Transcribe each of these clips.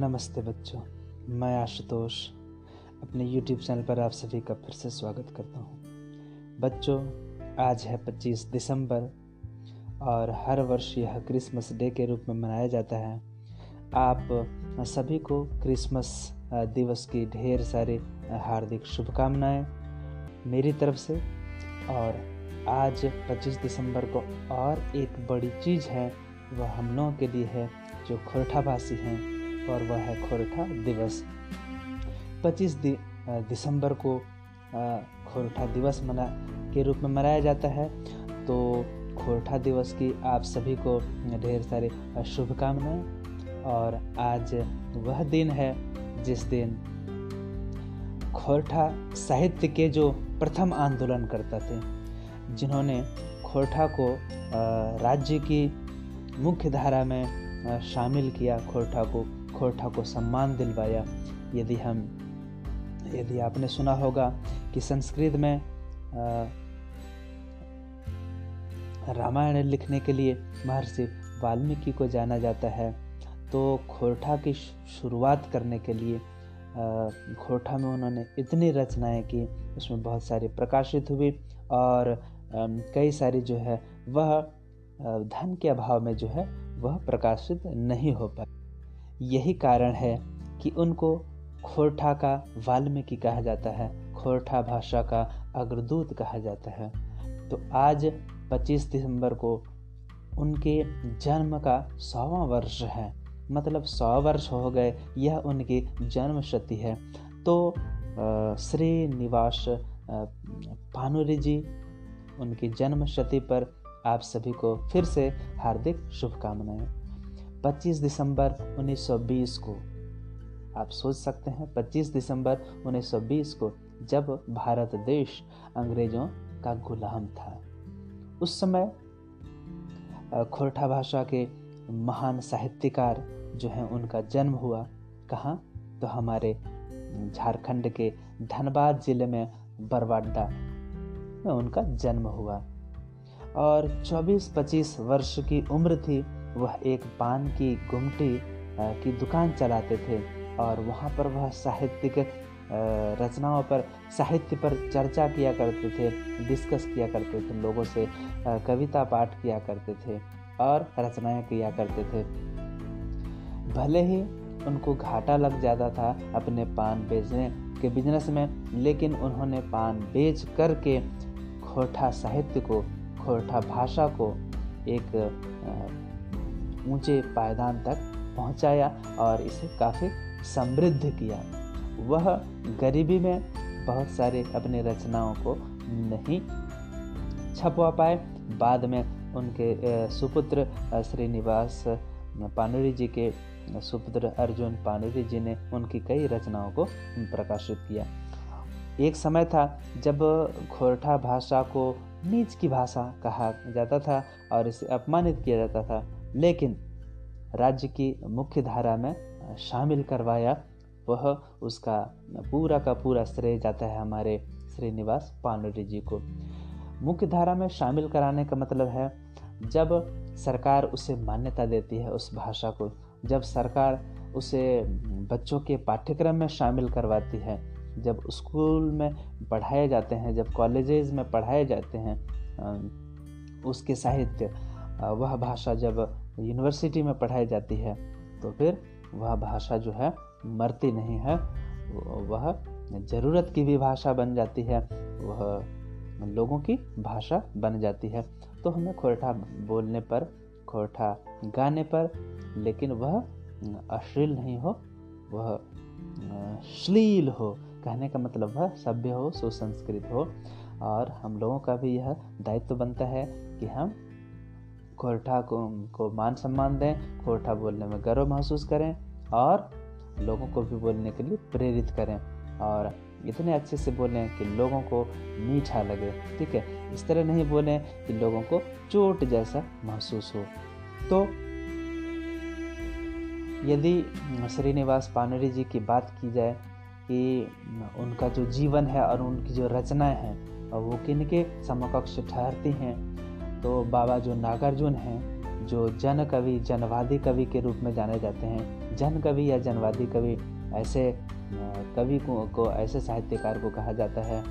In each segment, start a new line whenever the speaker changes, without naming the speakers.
नमस्ते बच्चों, मैं आशुतोष, अपने YouTube चैनल पर आप सभी का फिर से स्वागत करता हूँ। बच्चों, आज है 25 दिसंबर और हर वर्ष यह क्रिसमस डे के रूप में मनाया जाता है। आप सभी को क्रिसमस दिवस की ढेर सारी हार्दिक शुभकामनाएँ मेरी तरफ़ से। और आज 25 दिसंबर को और एक बड़ी चीज़ है, वह हम लोगों के लिए है, जो खोरठावासी हैं। और वह है खोरठा दिवस। 25 दि, दिसंबर को खोरठा दिवस मना के रूप में मनाया जाता है। तो खोरठा दिवस की आप सभी को ढेर सारी शुभकामनाएँ। और आज वह दिन है जिस दिन खोरठा साहित्य के जो प्रथम आंदोलन करता थे जिन्होंने खोरठा को राज्य की मुख्य धारा में शामिल किया, खोरठा को खोरठा को सम्मान दिलवाया। यदि हम, यदि आपने सुना होगा कि संस्कृत में रामायण लिखने के लिए महर्षि वाल्मीकि को जाना जाता है तो खोरठा की शुरुआत करने के लिए खोरठा में उन्होंने इतनी रचनाएँ की, उसमें बहुत सारी प्रकाशित हुई और कई सारी जो है, वह धन के अभाव में जो है वह प्रकाशित नहीं हो पाए। यही कारण है कि उनको खोरठा का वाल्मीकि कहा जाता है, खोरठा भाषा का अग्रदूत कहा जाता है। तो आज 25 दिसंबर को उनके जन्म का सौवा वर्ष है। मतलब सौ वर्ष हो गए, यह उनकी जन्म शती है। तो श्री निवास पानुरी जी, उनकी जन्म शती पर आप सभी को फिर से हार्दिक शुभकामनाएँ। 25 दिसंबर 1920 को, आप सोच सकते हैं 25 दिसंबर 1920 को जब भारत देश अंग्रेज़ों का गुलाम था। उस समय खोरठा भाषा के महान साहित्यकार जो हैं, उनका जन्म हुआ। कहाँ? तो हमारे झारखंड के धनबाद ज़िले में बरवाडा में उनका जन्म हुआ। और 24-25 वर्ष की उम्र थी, वह एक पान की गुमटी की दुकान चलाते थे और वहाँ पर वह साहित्यिक रचनाओं पर, साहित्य पर चर्चा किया करते थे डिस्कस किया करते थे, लोगों से कविता पाठ किया करते थे और रचनाएँ किया करते थे। भले ही उनको घाटा लग जाता था अपने पान बेचने के बिज़नेस में, लेकिन उन्होंने पान बेच करके खोटा साहित्य को खोरठा भाषा को एक ऊँचे पायदान तक पहुँचाया और इसे काफ़ी समृद्ध किया। वह गरीबी में बहुत सारे अपने रचनाओं को नहीं छपवा पाए। बाद में उनके सुपुत्र श्रीनिवास पानुरी जी के सुपुत्र अर्जुन पानुरी जी ने उनकी कई रचनाओं को प्रकाशित किया। एक समय था जब खोरठा भाषा को नीच की भाषा कहा जाता था और इसे अपमानित किया जाता था। लेकिन राज्य की मुख्य धारा में शामिल करवाया, वह उसका पूरा का पूरा श्रेय जाता है हमारे श्रीनिवास पानुरी जी को। मुख्य धारा में शामिल कराने का मतलब है, जब सरकार उसे मान्यता देती है उस भाषा को, जब सरकार उसे बच्चों के पाठ्यक्रम में शामिल करवाती है जब स्कूल में पढ़ाए जाते हैं, जब कॉलेजेस में पढ़ाए जाते हैं उसके साहित्य वह भाषा जब यूनिवर्सिटी में पढ़ाई जाती है तो फिर वह भाषा जो है मरती नहीं है। वह ज़रूरत की भी भाषा बन जाती है, वह लोगों की भाषा बन जाती है। तो हमें खोरठा बोलने पर, खोरठा गाने पर, लेकिन वह अश्लील नहीं हो, वह श्लील हो कहने का मतलब वह सभ्य हो सुसंस्कृत हो। और हम लोगों का भी यह दायित्व बनता है कि हम खोरठा को, को मान सम्मान दें खोरठा बोलने में गर्व महसूस करें और लोगों को भी बोलने के लिए प्रेरित करें। और इतने अच्छे से बोलें कि लोगों को मीठा लगे ठीक है? इस तरह नहीं बोलें कि लोगों को चोट जैसा महसूस हो। तो यदि श्रीनिवास पानरी जी की बात की जाए कि उनका जो जीवन है और उनकी जो रचनाएँ हैं और वो किन के समकक्ष ठहरती हैं। तो बाबा जो नागार्जुन हैं जो जन कवि जनवादी कवि के रूप में जाने जाते हैं। जन कवि या जनवादी कवि ऐसे कवि को, को ऐसे साहित्यकार को कहा जाता है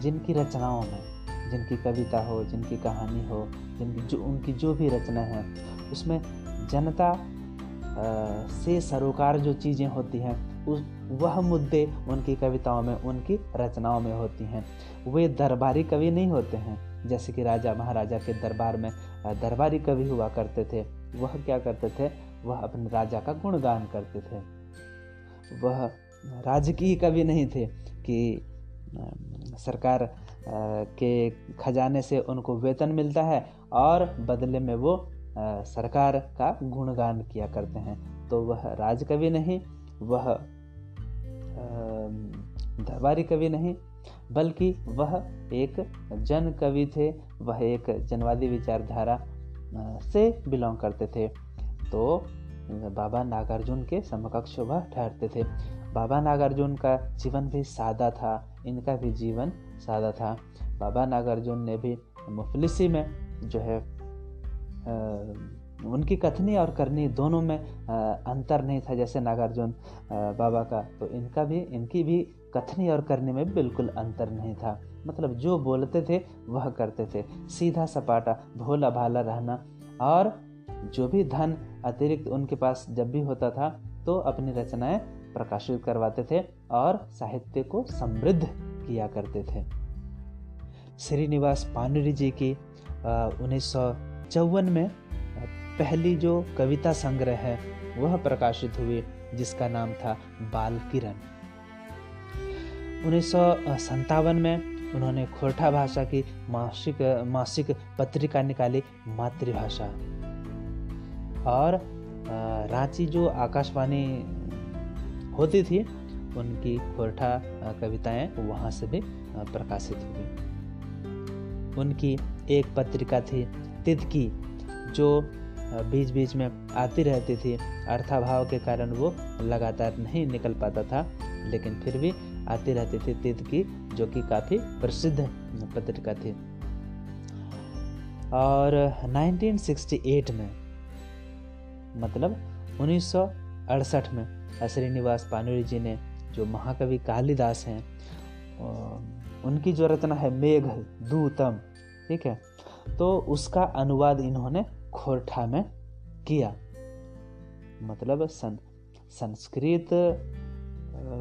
जिनकी रचनाओं में जिनकी कविता हो जिनकी कहानी हो जिनकी जो उनकी जो भी रचना है उसमें जनता आ, से सरोकार जो चीज़ें होती हैं उस वह मुद्दे उनकी कविताओं में, उनकी रचनाओं में होती हैं। वे दरबारी कवि नहीं होते हैं। जैसे कि राजा महाराजा के दरबार में दरबारी कवि हुआ करते थे। वह क्या करते थे? वह अपने राजा का गुणगान करते थे। वह राजकीय कवि नहीं थे कि सरकार के खजाने से उनको वेतन मिलता है और बदले में वो सरकार का गुणगान किया करते हैं। तो वह राजकवि नहीं, वह दरबारी कवि नहीं, बल्कि वह एक जन कवि थे। वह एक जनवादी विचारधारा से बिलोंग करते थे। तो बाबा नागार्जुन के समकक्ष वह ठहरते थे। बाबा नागार्जुन का जीवन भी सादा था, इनका भी जीवन सादा था। बाबा नागार्जुन ने भी मुफलिसी में जो है उनकी कथनी और करनी दोनों में अंतर नहीं था जैसे नागार्जुन बाबा का। तो इनका भी, इनकी भी कथनी और करने में बिल्कुल अंतर नहीं था। मतलब जो बोलते थे, वह करते थे। सीधा सपाटा, भोला भाला रहना। और जो भी धन अतिरिक्त उनके पास जब भी होता था तो अपनी रचनाएँ प्रकाशित करवाते थे और साहित्य को समृद्ध किया करते थे। श्रीनिवास पानुरी जी की उन्नीस सौ चौवन में पहली जो कविता संग्रह है, वह प्रकाशित हुई, जिसका नाम था बाल किरण उन्नीस में उन्होंने खोरठा भाषा की मासिक मासिक पत्रिका निकाली, मातृभाषा। और रांची जो आकाशवाणी होती थी, उनकी खोरठा कविताएँ वहाँ से भी प्रकाशित हुई। उनकी एक पत्रिका थी, तिदकी, जो बीच बीच में आती रहती थी। अर्थाभाव के कारण वो लगातार नहीं निकल पाता था, लेकिन फिर भी आती रहती थी तिद की, जो कि काफ़ी प्रसिद्ध पत्रिका थी। और 1968 में मतलब उन्नीस सौ अड़सठ में श्रीनिवास पानुरी जी ने जो महाकवि कालिदास हैं उनकी जो रचना है, मेघ दूतम, ठीक है? तो उसका अनुवाद इन्होंने खोरठा में किया। मतलब सं, संस्कृत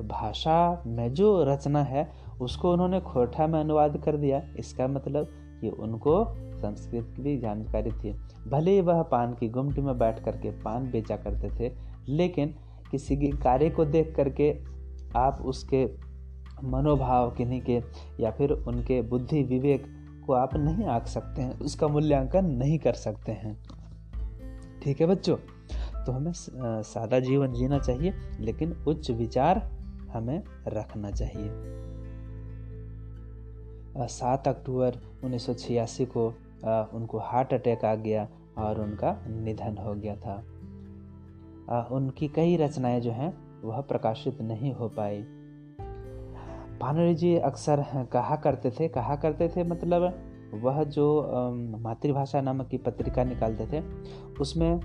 भाषा में जो रचना है उसको उन्होंने खोरठा में अनुवाद कर दिया। इसका मतलब कि उनको संस्कृत की भी जानकारी थी। भले ही वह पान की गुमटी में बैठ करके पान बेचा करते थे लेकिन किसी के कार्य को देख करके आप उसके मनोभाव किन्हीं के या फिर उनके बुद्धि विवेक को आप नहीं आंक सकते हैं, उसका मूल्यांकन नहीं कर सकते हैं। ठीक है बच्चों? तो हमें सादा जीवन जीना चाहिए, लेकिन उच्च विचार हमें रखना चाहिए। सात अक्टूबर उन्नीस सौ छियासी को उनको हार्ट अटैक आ गया और उनका निधन हो गया था। उनकी कई रचनाएँ जो हैं, वह प्रकाशित नहीं हो पाई। भानुरी जी अक्सर कहा करते थे, कहा करते थे मतलब वह जो मातृभाषा नामक की पत्रिका निकालते थे, उसमें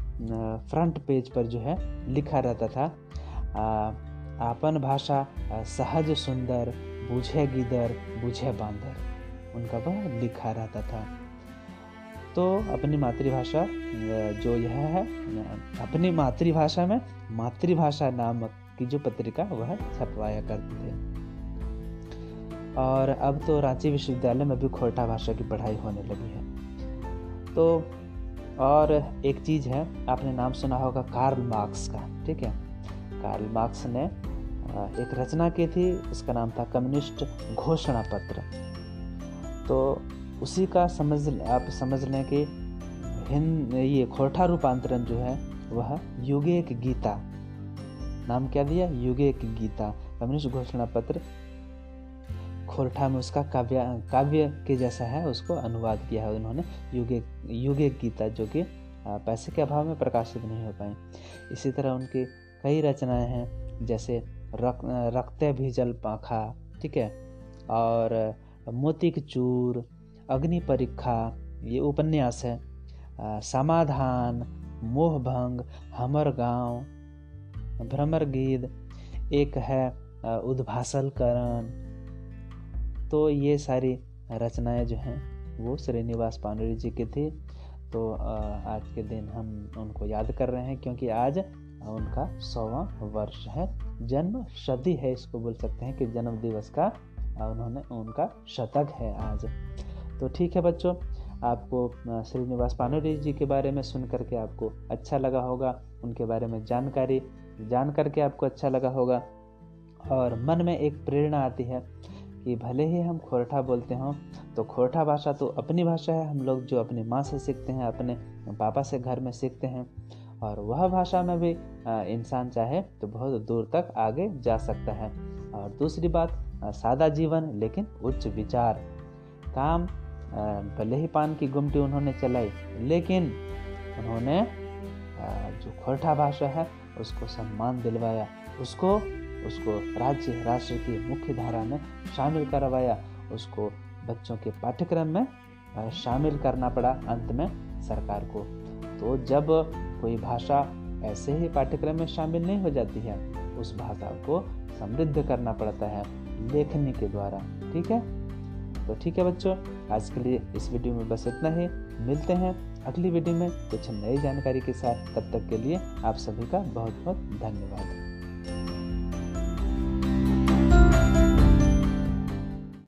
फ्रंट पेज पर जो है लिखा रहता था आपन भाषा सहज सुंदर, बुझे गिदर, बुझे बांदर। उनका वह लिखा रहता था। तो अपनी मातृभाषा जो यह है, अपनी मातृभाषा में मातृभाषा नामक की जो पत्रिका, वह छपवाया करते थे। और अब तो रांची विश्वविद्यालय में भी खोटा भाषा की पढ़ाई होने लगी है। तो और एक चीज़ है, आपने नाम सुना होगा कार्ल मार्क्स का, ठीक है? कार्ल मार्क्स ने एक रचना की थी, उसका नाम था कम्युनिस्ट घोषणा पत्र। तो उसी का समझ आप समझ लें कि हिंद ये खोटा रूपांतरण जो है, वह युगेक गीता, नाम क्या दिया? युगेक गीता, कम्युनिस्ट घोषणा पत्र खोरठा में उसका काव्य काव्य के जैसा है, उसको अनुवाद किया है उन्होंने, युगे युगे गीता, जो कि पैसे के अभाव में प्रकाशित नहीं हो पाए इसी तरह उनकी कई रचनाएँ हैं, जैसे रक रक्ते भी जल पाखा, ठीक है, और मोती चूर, अग्नि परीक्षा ये उपन्यास है। समाधान मोहभंग हमर गाँव, भ्रमर गीत एक है उद्भाषलकरण तो ये सारी रचनाएँ जो हैं, वो श्रीनिवास पांडुरी जी की थी। तो आज के दिन हम उनको याद कर रहे हैं क्योंकि आज उनका सौवा वर्ष है। जन्म शती है, इसको बोल सकते हैं कि जन्म दिवस का उन्होंने, उनका शतक है आज। तो ठीक है बच्चों, आपको श्रीनिवास पानोरी जी के बारे में सुन करके आपको अच्छा लगा होगा। उनके बारे में जानकारी, जान करके आपको अच्छा लगा होगा। और मन में एक प्रेरणा आती है कि भले ही हम खोरठा बोलते हों तो खोरठा भाषा तो अपनी भाषा है। हम लोग जो अपनी माँ से सीखते हैं, अपने पापा से घर में सीखते हैं, और वह भाषा में भी इंसान चाहे तो बहुत दूर तक आगे जा सकता है। और दूसरी बात सादा जीवन लेकिन उच्च विचार। काम भले ही पान की गुमटी उन्होंने चलाई, लेकिन उन्होंने जो खोरठा भाषा है, उसको सम्मान दिलवाया। उसको उसको राज्य राष्ट्र की मुख्य धारा में शामिल करवाया। उसको बच्चों के पाठ्यक्रम में शामिल करना पड़ा अंत में सरकार को। तो जब कोई भाषा ऐसे ही पाठ्यक्रम में शामिल नहीं हो जाती है, उस भाषा को समृद्ध करना पड़ता है लेखने के द्वारा। ठीक है? तो ठीक है बच्चों, आज के लिए इस वीडियो में बस इतना ही। मिलते हैं अगली वीडियो में कुछ नई जानकारी के साथ। तब तक के लिए आप सभी का बहुत बहुत धन्यवाद।